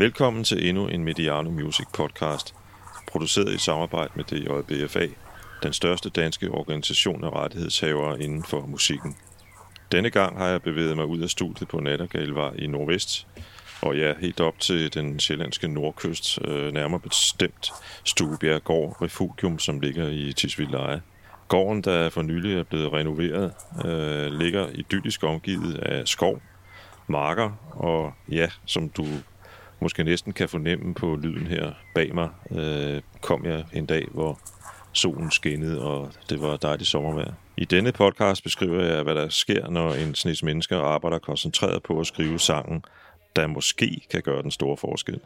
Velkommen til endnu en Mediano Music podcast, produceret i samarbejde med DJBFA, den største danske organisation af rettighedshavere inden for musikken. Denne gang har jeg bevæget mig ud af studiet på Nattergalvej i Nordvest, og ja, helt op til den sjællandske nordkyst, øh, nærmere bestemt Stuebjerg Gård Refugium, som ligger i Tisvildeleje. Gården, der for nylig er blevet renoveret, øh, ligger idyllisk omgivet af skov, marker, og ja, som du måske næsten kan fornemme på lyden her bag mig, øh, kom jeg en dag, hvor solen skinnede, og det var dejligt sommervejr. I denne podcast beskriver jeg, hvad der sker, når en snes mennesker arbejder koncentreret på at skrive sangen, der måske kan gøre den store forskel.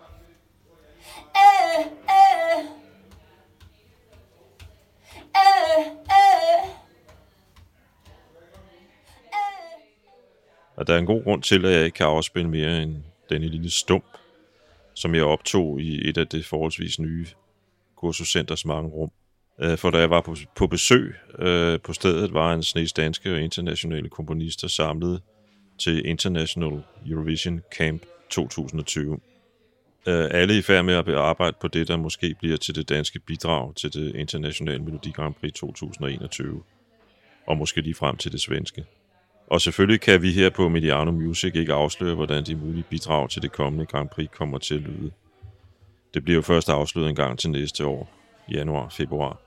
Og der er en god grund til, at jeg ikke kan afspille mere end denne lille stump, som jeg optog i et af det forholdsvis nye kursuscenters mange rum. Øh, for da jeg var på, på besøg øh, på stedet, var en snes danske og internationale komponister samlet til International Eurovision Camp 2020. Øh, alle i færd med at arbejde på det, der måske bliver til det danske bidrag til det internationale Melodi Grand Prix 2021. Og måske lige frem til det svenske. Og selvfølgelig kan vi her på Mediano Music ikke afsløre, hvordan de mulige bidrag til det kommende Grand Prix kommer til at lyde. Det bliver jo først afsløret en gang til næste år, januar-februar.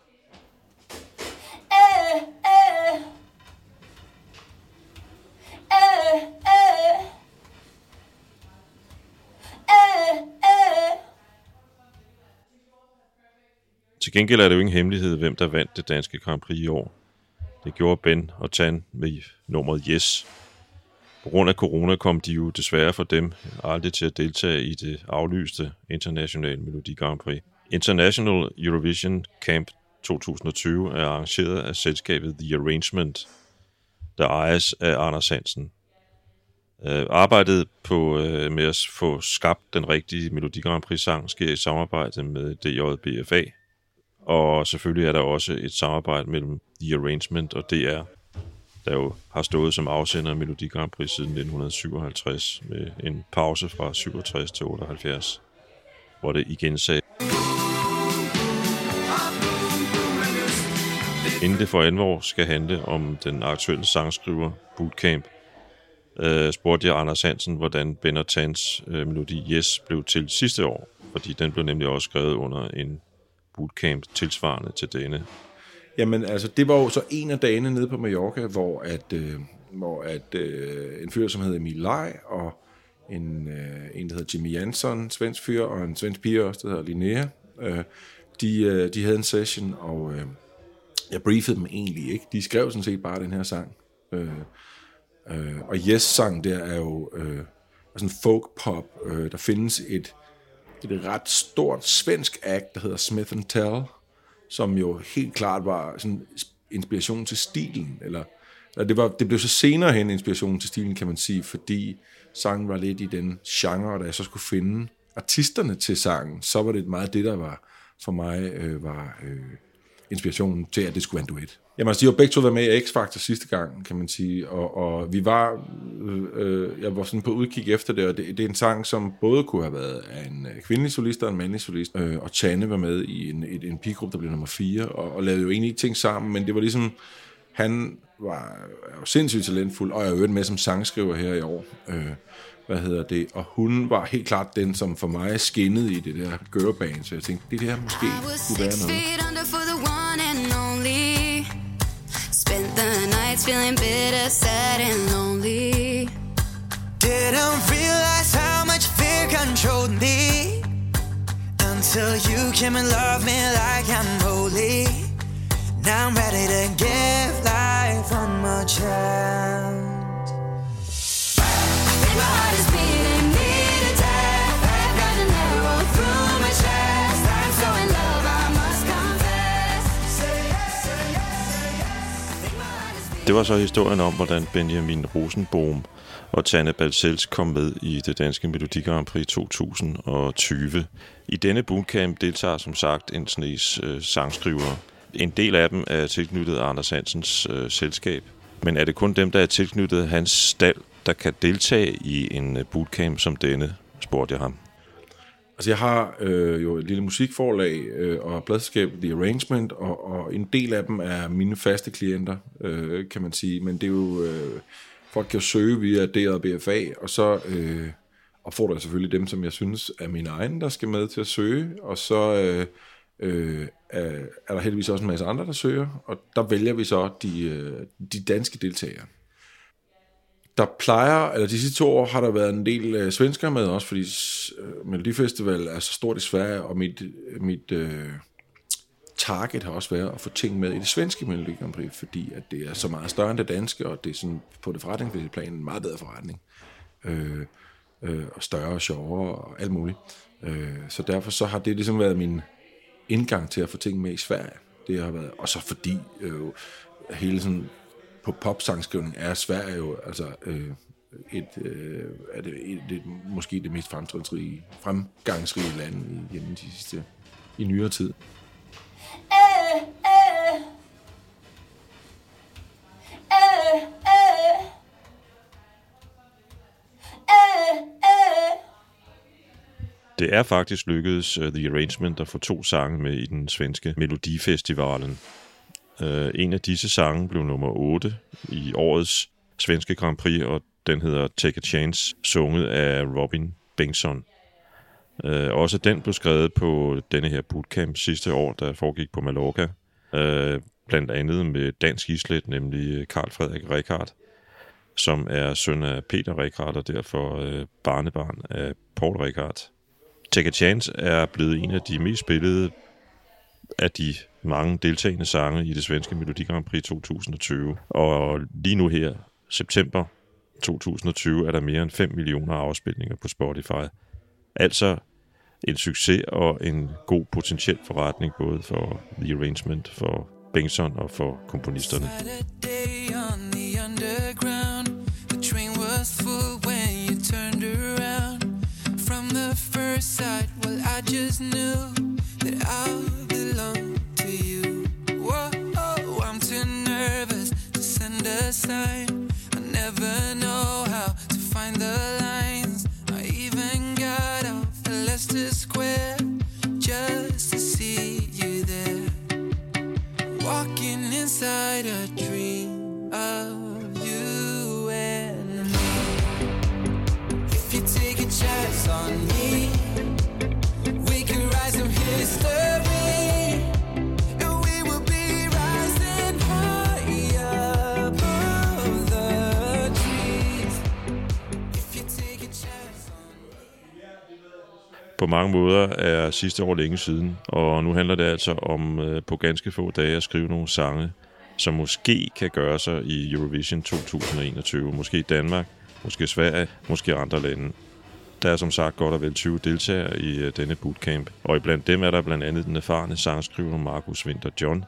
Til gengæld er det jo ingen hemmelighed, hvem der vandt det danske Grand Prix i år. Det gjorde Ben og Tan med nummeret Yes. På grund af corona kom de jo desværre for dem aldrig til at deltage i det aflyste internationale Melodi Grand Prix. International Eurovision Camp 2020 er arrangeret af selskabet The Arrangement, der ejes af Anders Hansen. Uh, arbejdet på øh, med at få skabt den rigtige Melodi Grand Prix sang sker i samarbejde med DJBFA, og selvfølgelig er der også et samarbejde mellem The Arrangement og DR, der jo har stået som afsender af Melodi Grand Prix siden 1957, med en pause fra 67 til 78, hvor det igen sagde... Inden det for alvor skal handle om den aktuelle sangskriver Bootcamp, øh, spurgte jeg Anders Hansen, hvordan Ben Tans øh, melodi Yes blev til sidste år, fordi den blev nemlig også skrevet under en bootcamp tilsvarende til denne? Jamen, altså, det var jo så en af dagene nede på Mallorca, hvor at, øh, hvor at øh, en fyr, som hedder Emil Lej, og en, øh, en, der hedder Jimmy Jansson, svensk fyr, og en svensk pige også, der hedder Linnea, øh, de, øh, de havde en session, og øh, jeg briefede dem egentlig ikke. De skrev sådan set bare den her sang. Øh, øh, og Yes-sang der er jo øh, sådan folk-pop. Øh, der findes et et ret stort svensk act, der hedder Smith and Tell, som jo helt klart var sådan inspiration til stilen, eller, eller det, var, det blev så senere hen inspiration til stilen, kan man sige, fordi sangen var lidt i den genre, og da jeg så skulle finde artisterne til sangen, så var det meget det, der var for mig øh, var øh, inspirationen til, at det skulle være en duet. Jamen altså, de har begge to været med i X-Factor sidste gang, kan man sige, og, og vi var, øh, øh, jeg var sådan på udkig efter det, og det, det er en sang, som både kunne have været af en øh, kvindelig solist og en mandlig solist, øh, og Tanne var med i en, en, en pigegruppe, der blev nummer 4, og, og lavede jo egentlig ting sammen, men det var ligesom, han var, jo sindssygt talentfuld, og jeg jo med som sangskriver her i år. Øh, hvad hedder det, og hun var helt klart den, som for mig skinnede i det der girlband, så jeg tænkte, det der måske kunne være noget. Spent the nights feeling bitter, sad and lonely. Didn't realize how much fear controlled me until you came and loved me like I'm holy. Now I'm ready to give life one more chance. Det var så historien om, hvordan Benjamin Rosenbohm og Tanne Balsels kom med i det danske Melodi Grand Prix 2020. I denne bootcamp deltager som sagt en snes øh, sangskrivere. En del af dem er tilknyttet Anders Hansens øh, selskab. Men er det kun dem, der er tilknyttet hans stald, der kan deltage i en øh, bootcamp som denne, spurgte jeg ham. Altså jeg har øh, jo et lille musikforlag øh, og pladselskab The Arrangement, og, og en del af dem er mine faste klienter, øh, kan man sige. Men det er jo, øh, folk kan jo søge via DR og BFA, og så øh, opfordrer jeg selvfølgelig dem, som jeg synes er mine egne, der skal med til at søge, og så øh, øh, er der heldigvis også en masse andre, der søger, og der vælger vi så de, øh, de danske deltagere der plejer, eller de sidste to år har der været en del øh, svensker med også, fordi øh, Melodifestival er så stort i Sverige, og mit, øh, mit øh, target har også været at få ting med i det svenske Melodi Grand Prix, fordi at det er så meget større end det danske, og det er sådan på det forretningsmæssige plan en meget bedre forretning. Øh, øh, og større og sjovere og alt muligt. Øh, så derfor så har det ligesom været min indgang til at få ting med i Sverige. Det har været, og så fordi øh, hele sådan på popsangskrivning er Sverige jo altså øh, et, øh, er det, et, det, måske det mest fremgangsrige, fremgangsrige land i, gennem de sidste, i nyere tid. Det er faktisk lykkedes uh, The Arrangement at få to sange med i den svenske Melodifestivalen. Uh, en af disse sange blev nummer 8 i årets svenske Grand Prix, og den hedder Take a Chance, sunget af Robin Bengtsson. Uh, også den blev skrevet på denne her bootcamp sidste år, der foregik på Mallorca. Uh, blandt andet med dansk islet, nemlig Karl Frederik Rikard, som er søn af Peter Rikard og derfor barnebarn af Paul Rikard. Take a Chance er blevet en af de mest spillede af de mange deltagende sange i det svenske Melodi Grand Prix 2020. Og lige nu her, september 2020, er der mere end 5 millioner afspilninger på Spotify. Altså en succes og en god potentiel forretning, både for The Arrangement, for Bengtsson og for komponisterne. first sight, well, I just knew that I send a mange måder er sidste år længe siden, og nu handler det altså om øh, på ganske få dage at skrive nogle sange, som måske kan gøre sig i Eurovision 2021. Måske Danmark, måske Sverige, måske andre lande. Der er som sagt godt og vel 20 deltagere i øh, denne bootcamp, og iblandt dem er der blandt andet den erfarne sangskriver Markus Winter John,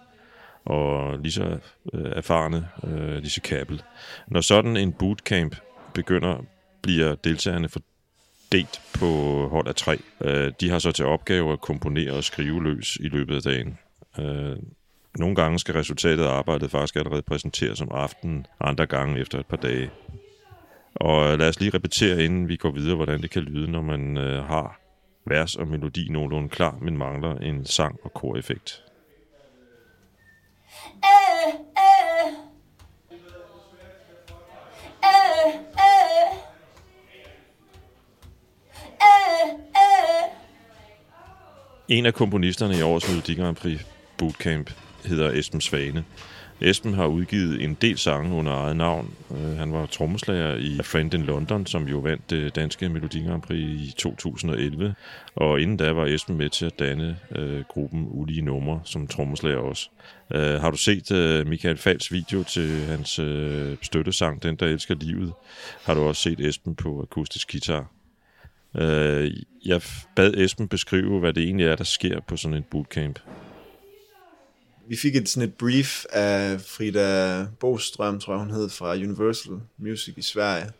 og lige så øh, erfarne uh, Lise Kappel. Når sådan en bootcamp begynder, bliver deltagerne delt på hold af tre. Øh, de har så til opgave at komponere og skrive løs i løbet af dagen. Øh, nogle gange skal resultatet af arbejdet faktisk allerede præsenteres om aftenen, andre gange efter et par dage. Og øh, lad os lige repetere, inden vi går videre, hvordan det kan lyde, når man øh, har vers og melodi nogenlunde klar, men mangler en sang- og koreffekt. Øh, En af komponisterne i årets Melodi Grand Prix Bootcamp hedder Esben Svane. Esben har udgivet en del sange under eget navn. Uh, han var trommeslager i A Friend in London, som jo vandt det danske Melodi Grand Prix i 2011. Og inden da var Esben med til at danne uh, gruppen Ulige Nummer som trommeslager også. Uh, har du set uh, Michael Fals video til hans uh, støttesang, Den der elsker livet? Har du også set Esben på akustisk guitar? Øh, jeg bad Esben beskrive, hvad det egentlig er, der sker på sådan en bootcamp vi fik et sådan et brief af Frida Bostrøm, tror jeg hun hed, fra Universal Music i Sverige.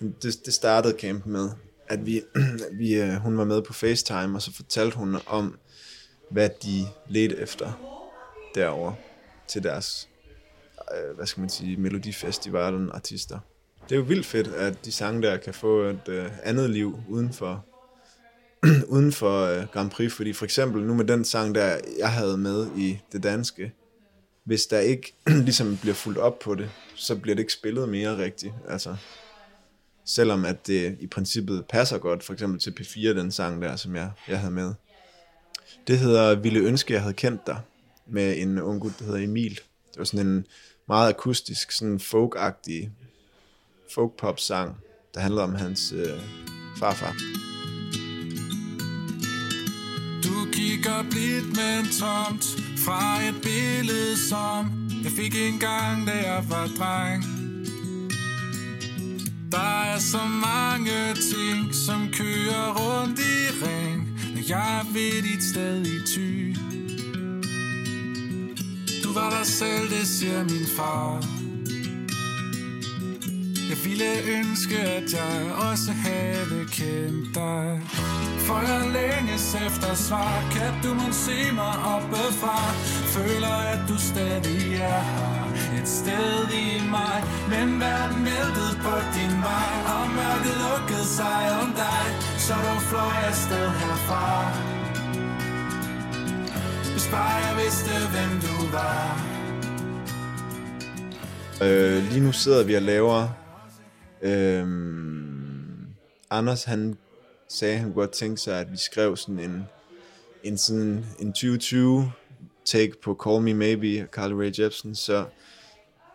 Det, det startede campen med, at vi, vi, øh, hun var med på FaceTime, og så fortalte hun om, hvad de ledte efter derover til deres, øh, hvad skal man sige, Melodifestivalen artister. Det er jo vildt fedt, at de sange der kan få et øh, andet liv uden for, uden for øh, Grand Prix, fordi for eksempel nu med den sang, der jeg havde med i det danske, hvis der ikke ligesom bliver fuldt op på det, så bliver det ikke spillet mere rigtigt. Altså, selvom at det i princippet passer godt, for eksempel til P4, den sang der, som jeg, jeg havde med. Det hedder Ville ønske, jeg havde kendt dig, med en ung gut, der hedder Emil. Det var sådan en meget akustisk, sådan folk folk-pop-sang, der handlede om hans øh, farfar. Du kigger blidt, men tomt Fra et billede, som Jeg fik engang, da jeg var dreng. Der er så mange ting, som kører rundt i ring Når jeg er ved dit sted i ty Du var der selv, det siger min far jeg ville ønske, at jeg også havde kendt dig. For jeg længes efter svar. Kan du må se mig oppefra? Føler, at du stadig er her. Et sted i mig. Men verden væltede på din vej. Og mørket lukkede sig om dig. Så du fløj afsted herfra. Hvis bare jeg vidste, hvem du var. Øh, lige nu sidder vi og laver Øhm, Anders han sagde, at han godt tænke sig, at vi skrev sådan en, en, sådan, en 2020 take på Call Me Maybe af Carly Rae Jepsen, så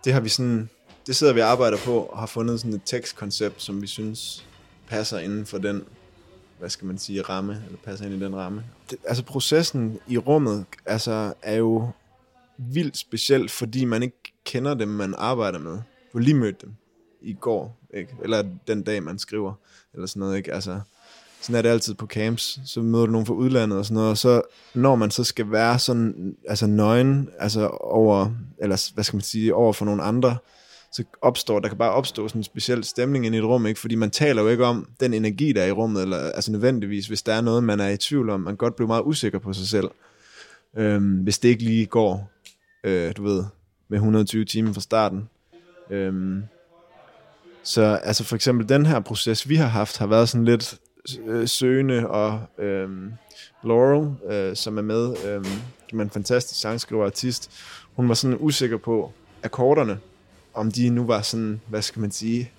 det har vi sådan, det sidder vi og arbejder på, og har fundet sådan et tekstkoncept, som vi synes passer inden for den, hvad skal man sige, ramme, eller passer ind i den ramme. Det, altså processen i rummet, altså er jo vildt specielt, fordi man ikke kender dem, man arbejder med. Du har lige mødt dem i går, ikke? eller den dag, man skriver, eller sådan noget, ikke? Altså, sådan er det altid på camps, så møder du nogen fra udlandet og sådan noget, og så når man så skal være sådan, altså nøgen, altså over, eller hvad skal man sige, over for nogle andre, så opstår, der kan bare opstå sådan en speciel stemning ind i et rum, ikke? fordi man taler jo ikke om den energi, der er i rummet, eller altså nødvendigvis, hvis der er noget, man er i tvivl om, man kan godt blive meget usikker på sig selv, øhm, hvis det ikke lige går, øh, du ved, med 120 timer fra starten. Øhm, så altså for eksempel den her proces, vi har haft, har været sådan lidt øh, søgende, og øh, Laurel, øh, som er med, øh, som er en fantastisk sangskriver og artist, hun var sådan usikker på akkorderne, om de nu var sådan, hvad skal man sige,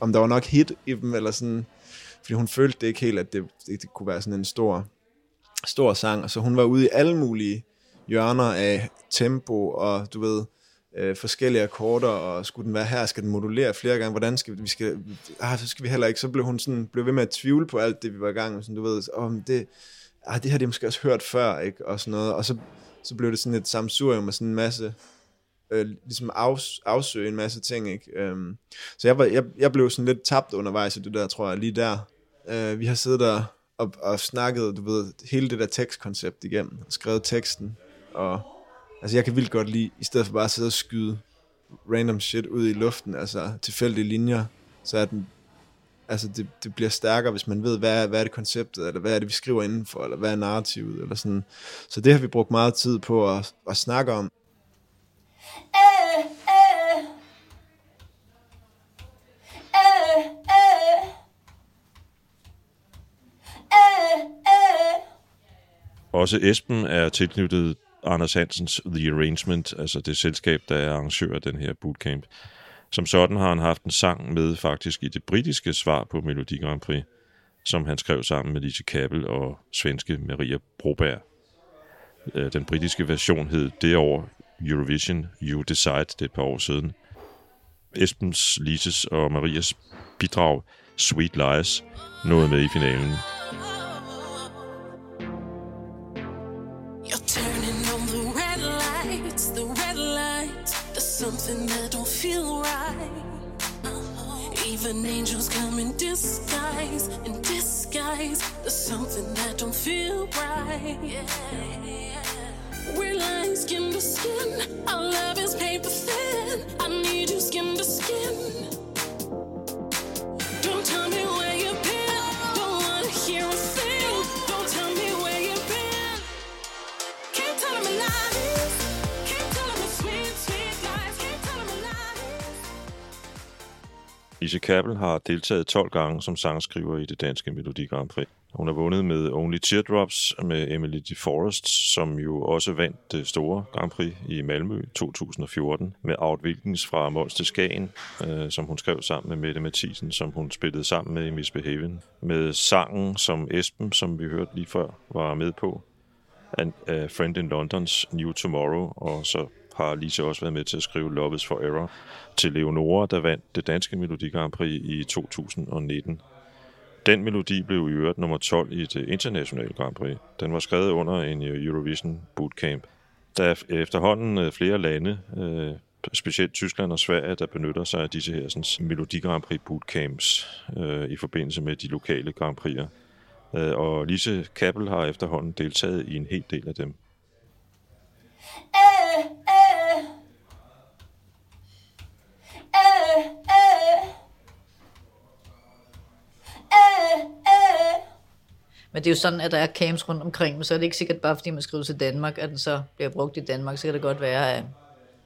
om der var nok hit i dem, eller sådan, fordi hun følte det ikke helt, at det, det, det kunne være sådan en stor, stor sang, og så hun var ude i alle mulige hjørner af tempo, og du ved, øh, forskellige akkorder, og skulle den være her, skal den modulere flere gange, hvordan skal vi, vi skal, ah, så skal vi heller ikke, så blev hun sådan, blev ved med at tvivle på alt det, vi var i gang med, sådan, du ved, om det, ah, det har de måske også hørt før, ikke, og sådan noget, og så, så blev det sådan et samsurium med sådan en masse, øh, ligesom afs, afsøge en masse ting, ikke, øhm, så jeg, var, jeg, jeg blev sådan lidt tabt undervejs i det der, tror jeg, lige der, øh, vi har siddet der og, og snakket, du ved, hele det der tekstkoncept igennem, og skrevet teksten, og Altså jeg kan vildt godt lide, i stedet for bare at sidde og skyde random shit ud i luften, altså tilfældige linjer, så er den, altså det, det bliver stærkere, hvis man ved, hvad er, hvad er det konceptet, eller hvad er det, vi skriver indenfor, eller hvad er narrativet, eller sådan. Så det har vi brugt meget tid på at, at snakke om. Også Esben er tilknyttet Anders Hansens The Arrangement, altså det selskab, der er arrangør af den her bootcamp. Som sådan har han haft en sang med faktisk i det britiske svar på Melodi Grand Prix, som han skrev sammen med Lise Kappel og svenske Maria Broberg. Øh, den britiske version hed det år Eurovision You Decide, det er et par år siden. Esbens, Lises og Marias bidrag Sweet Lies nåede med i finalen. Even angels come in disguise, in disguise. There's something that don't feel right. Yeah We're lying skin to skin. Our love is paper thin. I need you Lise Kappel har deltaget 12 gange som sangskriver i det danske Melodi Grand Prix. Hun har vundet med Only Teardrops med Emily DeForest, som jo også vandt det store Grand Prix i Malmø 2014, med Out Wilkins fra Mols til Skagen, øh, som hun skrev sammen med Mette Mathisen, som hun spillede sammen med i Misbehaven. Med sangen, som Esben, som vi hørte lige før, var med på, af uh, Friend in Londons New Tomorrow, og så har Lise også været med til at skrive Love is Forever til Leonora, der vandt det danske Melodi Grand Prix i 2019. Den melodi blev i øvrigt nummer 12 i det internationale Grand Prix. Den var skrevet under en Eurovision bootcamp. Der er efterhånden øh, flere lande, øh, specielt Tyskland og Sverige, der benytter sig af disse her sådan, Melodi Grand Prix bootcamps øh, i forbindelse med de lokale Grand Prix'er. Øh, og Lise Kappel har efterhånden deltaget i en hel del af dem. Men det er jo sådan, at der er camps rundt omkring, men så er det ikke sikkert bare, fordi man skriver til Danmark, at den så bliver brugt i Danmark. Så kan det godt være, at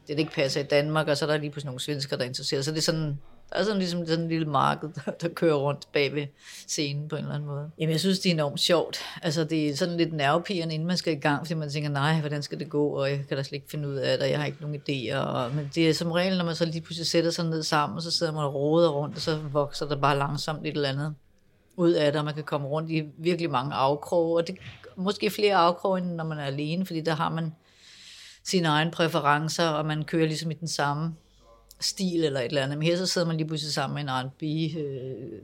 det ikke passer i Danmark, og så er der lige pludselig nogle svensker, der er interesseret. Så det er sådan, der er sådan ligesom sådan en lille marked, der, der kører rundt bag ved scenen på en eller anden måde. Jamen, jeg synes, det er enormt sjovt. Altså, det er sådan lidt nervepigerne, inden man skal i gang, fordi man tænker, nej, hvordan skal det gå, og jeg kan da slet ikke finde ud af det, og jeg har ikke nogen idéer. Og, men det er som regel, når man så lige pludselig sætter sig ned sammen, så sidder man og råder rundt, og så vokser der bare langsomt et eller andet ud af det, og man kan komme rundt i virkelig mange afkroge, og det måske flere afkroge, end når man er alene, fordi der har man sine egne præferencer, og man kører ligesom i den samme stil eller et eller andet. Men her så sidder man lige pludselig sammen med en R&B øh,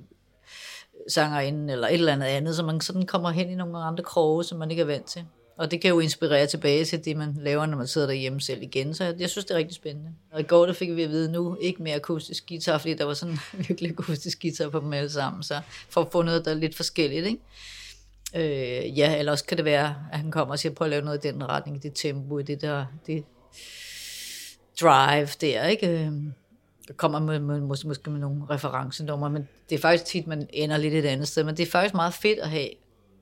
sangerinde eller et eller andet andet, så man sådan kommer hen i nogle andre kroge, som man ikke er vant til. Og det kan jo inspirere tilbage til det, man laver, når man sidder derhjemme selv igen. Så jeg, jeg synes, det er rigtig spændende. Og i går der fik vi at vide nu, ikke mere akustisk guitar, fordi der var sådan virkelig akustisk guitar på dem alle sammen. Så for at få noget, der er lidt forskelligt, ikke? Øh, ja, eller også kan det være, at han kommer og siger, prøv at lave noget i den retning, det tempo, det der, det drive der, ikke? Øh, jeg kommer med, med, måske, måske med nogle referencenummer, men det er faktisk tit, man ender lidt et andet sted, men det er faktisk meget fedt at have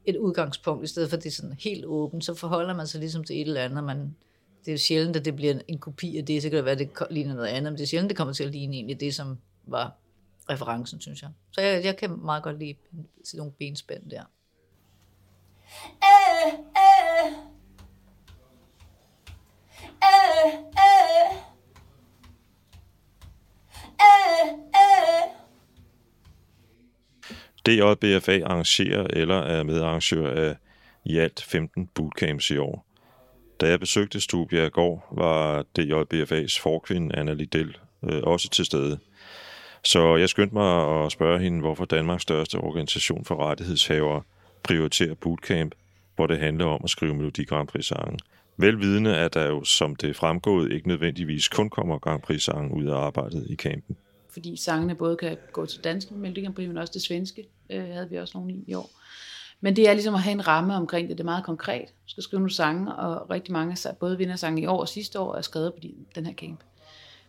et udgangspunkt, i stedet for at det er sådan helt åbent, så forholder man sig ligesom til et eller andet, man, det er jo sjældent, at det bliver en, en kopi af det, så kan det være, at det ligner noget andet, men det er sjældent, det kommer til at ligne egentlig det, som var referencen, synes jeg. Så jeg, jeg kan meget godt lide sådan nogle benspænd der. Øh, øh. Øh, øh. Øh, øh. DJBFA arrangerer eller er medarrangør af i alt 15 bootcamps i år. Da jeg besøgte studiet i går, var DJBFA's forkvinde Anna Liddell øh, også til stede. Så jeg skyndte mig at spørge hende, hvorfor Danmarks største organisation for rettighedshavere prioriterer bootcamp, hvor det handler om at skrive Melodi Grand Prix-sangen. Velvidende, at der jo, som det er fremgået, ikke nødvendigvis kun kommer Grand Prix-sangen ud af arbejdet i campen fordi sangene både kan gå til dansk Melodi Grand Prix, men også det svenske, øh, havde vi også nogle i i år. Men det er ligesom at have en ramme omkring det. Det er meget konkret. Du skal skrive nogle sange, og rigtig mange, både vindersange i år og sidste år, er skrevet på den her camp.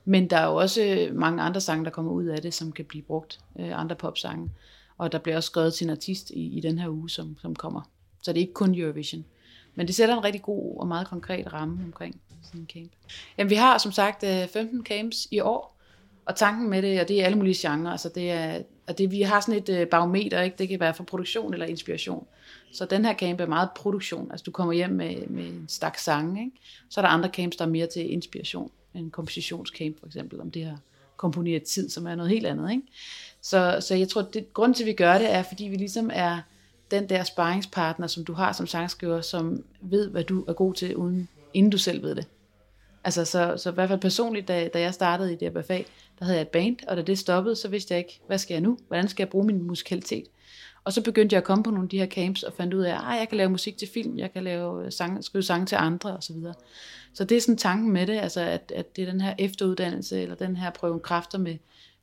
Men der er jo også øh, mange andre sange, der kommer ud af det, som kan blive brugt. Øh, andre popsange. Og der bliver også skrevet til en artist i, i den her uge, som, som kommer. Så det er ikke kun Eurovision. Men det sætter en rigtig god og meget konkret ramme omkring sådan en camp. Jamen, vi har som sagt øh, 15 camps i år, og tanken med det, og det er alle mulige genrer, altså det er, og det, vi har sådan et øh, barometer, ikke? det kan være for produktion eller inspiration. Så den her camp er meget produktion, altså du kommer hjem med, med en stak sange, ikke? så er der andre camps, der er mere til inspiration, en kompositionscamp for eksempel, om det her komponeret tid, som er noget helt andet. Ikke? Så, så jeg tror, det grund til, at vi gør det, er, fordi vi ligesom er den der sparringspartner, som du har som sangskriver, som ved, hvad du er god til, uden, inden du selv ved det. Altså, så, så i hvert fald personligt, da, da jeg startede i det her fag, der havde jeg et band, og da det stoppede, så vidste jeg ikke, hvad skal jeg nu? Hvordan skal jeg bruge min musikalitet? Og så begyndte jeg at komme på nogle af de her camps, og fandt ud af, at ah, jeg kan lave musik til film, jeg kan lave øh, sang, skrive sange til andre, osv. Så, så det er sådan tanken med det, altså at, at det er den her efteruddannelse, eller den her prøve kræfter med,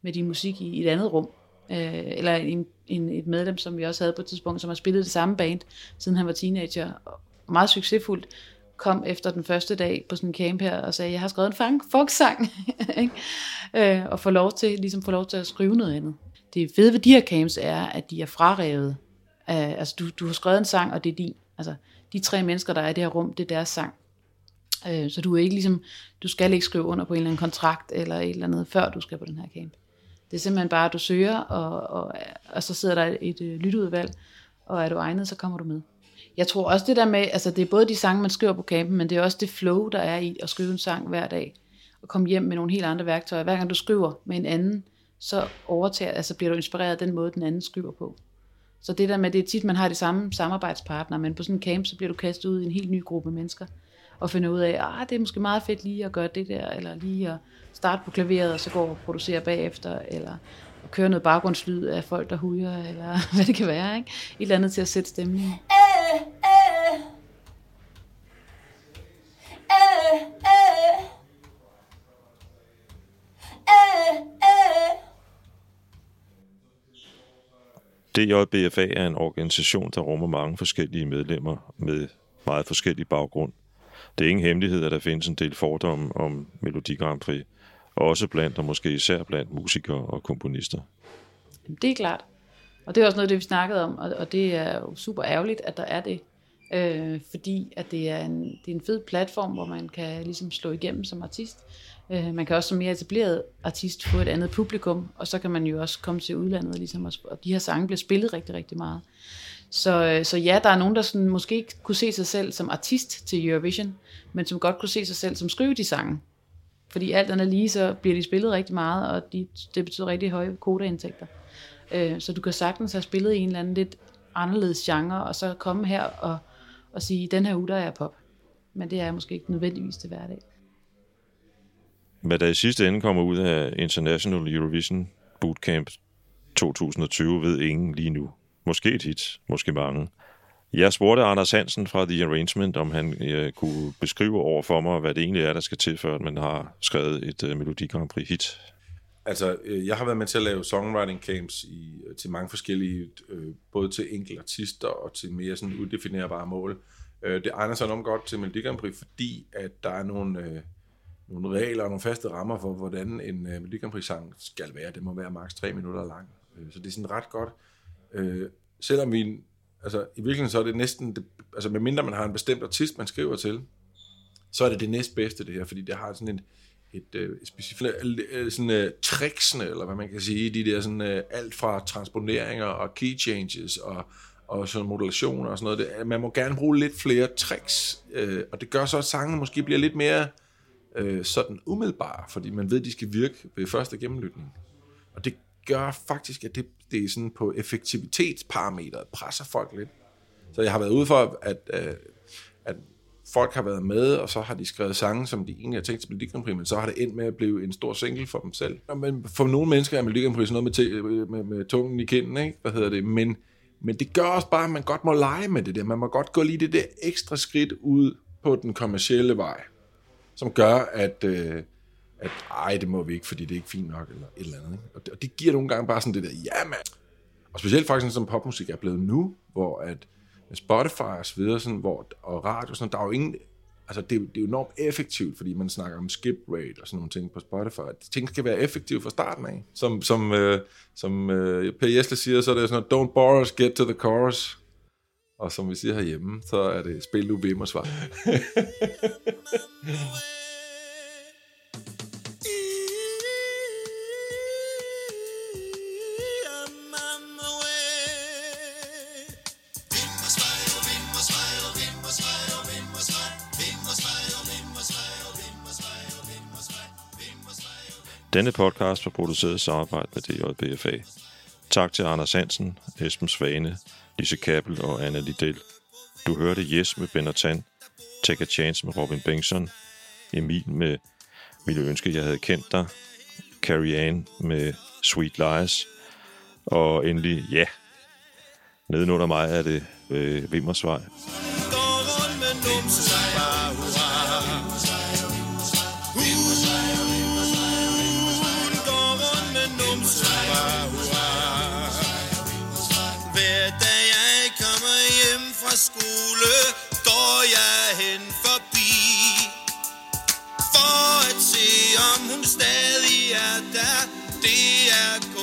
med din musik i, i et andet rum. Øh, eller en, en, et medlem, som vi også havde på et tidspunkt, som har spillet det samme band, siden han var teenager, og meget succesfuldt, kom efter den første dag på sådan en camp her og sagde, jeg har skrevet en fang, folksang, øh, og få lov til, ligesom få lov til at skrive noget andet. Det fede ved de her camps er, at de er frarevet. Altså du, du har skrevet en sang, og det er din. Altså de tre mennesker, der er i det her rum, det er deres sang. Uh, så du er ikke ligesom, du skal ikke skrive under på en eller anden kontrakt eller et eller andet, før du skal på den her camp. Det er simpelthen bare, at du søger, og, og, og så sidder der et øh, lytteudvalg, og er du egnet, så kommer du med. Jeg tror også det der med, altså det er både de sange, man skriver på campen, men det er også det flow, der er i at skrive en sang hver dag, og komme hjem med nogle helt andre værktøjer. Hver gang du skriver med en anden, så overtager, altså bliver du inspireret af den måde, den anden skriver på. Så det der med, det er tit, man har de samme samarbejdspartnere, men på sådan en camp, så bliver du kastet ud i en helt ny gruppe mennesker, og finder ud af, at ah, det er måske meget fedt lige at gøre det der, eller lige at starte på klaveret, og så gå og producere bagefter, eller køre noget baggrundslyd af folk, der hujer, eller hvad det kan være, ikke? Et eller andet til at sætte stemningen. Øh, øh. Øh, øh. Øh, øh. DJBFA er en organisation, der rummer mange forskellige medlemmer med meget forskellig baggrund. Det er ingen hemmelighed, at der findes en del fordomme om Melodi Grand Prix, også blandt og måske især blandt musikere og komponister. Det er klart. Og det er også noget, det vi snakkede om, og, og det er jo super ærgerligt, at der er det. Øh, fordi at det er, en, det er en fed platform, hvor man kan ligesom slå igennem som artist. Øh, man kan også som mere etableret artist få et andet publikum, og så kan man jo også komme til udlandet, ligesom, og, og de her sange bliver spillet rigtig, rigtig meget. Så, øh, så ja, der er nogen, der sådan, måske ikke kunne se sig selv som artist til Eurovision, men som godt kunne se sig selv som skrive de sange. Fordi alt andet lige, så bliver de spillet rigtig meget, og de, det betyder rigtig høje kodeindtægter. Øh, så du kan sagtens have spillet i en eller anden lidt anderledes genre, og så komme her og, og sige, den her uge, der er jeg pop. Men det er måske ikke nødvendigvis til hverdag. Hvad der i sidste ende kommer ud af International Eurovision Bootcamp 2020, ved ingen lige nu. Måske et hit, måske mange. Jeg spurgte Anders Hansen fra The Arrangement, om han øh, kunne beskrive over for mig, hvad det egentlig er, der skal til, før man har skrevet et øh, Melodi Grand Prix hit. Altså, øh, jeg har været med til at lave songwriting camps i, øh, til mange forskellige, øh, både til enkelte artister og til mere sådan udefinerbare mål. Øh, det egner sig enormt godt til Melodi Grand Prix, fordi at der er nogle, øh, nogle regler og nogle faste rammer for, hvordan en øh, Melodi Grand Prix-sang skal være. Det må være maks 3 minutter lang. Øh, så det er sådan ret godt. Øh, selvom vi, altså i virkeligheden så er det næsten, det, altså medmindre man har en bestemt artist, man skriver til, så er det det næstbedste det her, fordi det har sådan en, et, et, øh, et specifikt øh, øh, sådan uh, tricksene, eller hvad man kan sige, de der sådan uh, alt fra transponeringer og key changes og, og sådan modulationer og sådan noget. Det, man må gerne bruge lidt flere tricks, uh, og det gør så, at sangene måske bliver lidt mere uh, sådan umiddelbare, fordi man ved, at de skal virke ved første gennemlytning. Og det gør faktisk, at det, det er sådan på effektivitetsparametret presser folk lidt. Så jeg har været ude for, at, uh, at folk har været med, og så har de skrevet sange, som de egentlig har tænkt til Melodi Grand Prix, men så har det endt med at blive en stor single for dem selv. Men for nogle mennesker er Melodi Grand Prix sådan noget med, øh, med, med, tungen i kinden, ikke? Hvad hedder det? Men, men det gør også bare, at man godt må lege med det der. Man må godt gå lige det der ekstra skridt ud på den kommercielle vej, som gør, at, øh, at ej, det må vi ikke, fordi det er ikke fint nok, eller et eller andet. Ikke? Og, det, og det giver nogle gange bare sådan det der, ja mand. Og specielt faktisk som popmusik er blevet nu, hvor at Spotify og så videre, sådan, hvor, og radio, sådan, der er jo ingen, altså det, det er jo enormt effektivt, fordi man snakker om skip rate og sådan nogle ting på Spotify. Ting skal være effektive fra starten af. Som, som, øh, som øh, Per Jesle siger, så er det sådan noget, don't bore us, get to the chorus. Og som vi siger herhjemme, så er det spil du bim Denne podcast var produceret i samarbejde med DJBFA. Tak til Anders Hansen, Esben Svane, Lise Kappel og Anna Liddell. Du hørte Yes med Ben Tan, Take a Chance med Robin Bengtsson, Emil med Ville ønske, jeg havde kendt dig, Carrie Ann med Sweet Lies, og endelig, ja, yeah, nedenunder mig er det øh, Vimmersvej. Skole går jeg hen forbi. For at se om hun stadig er der. Det er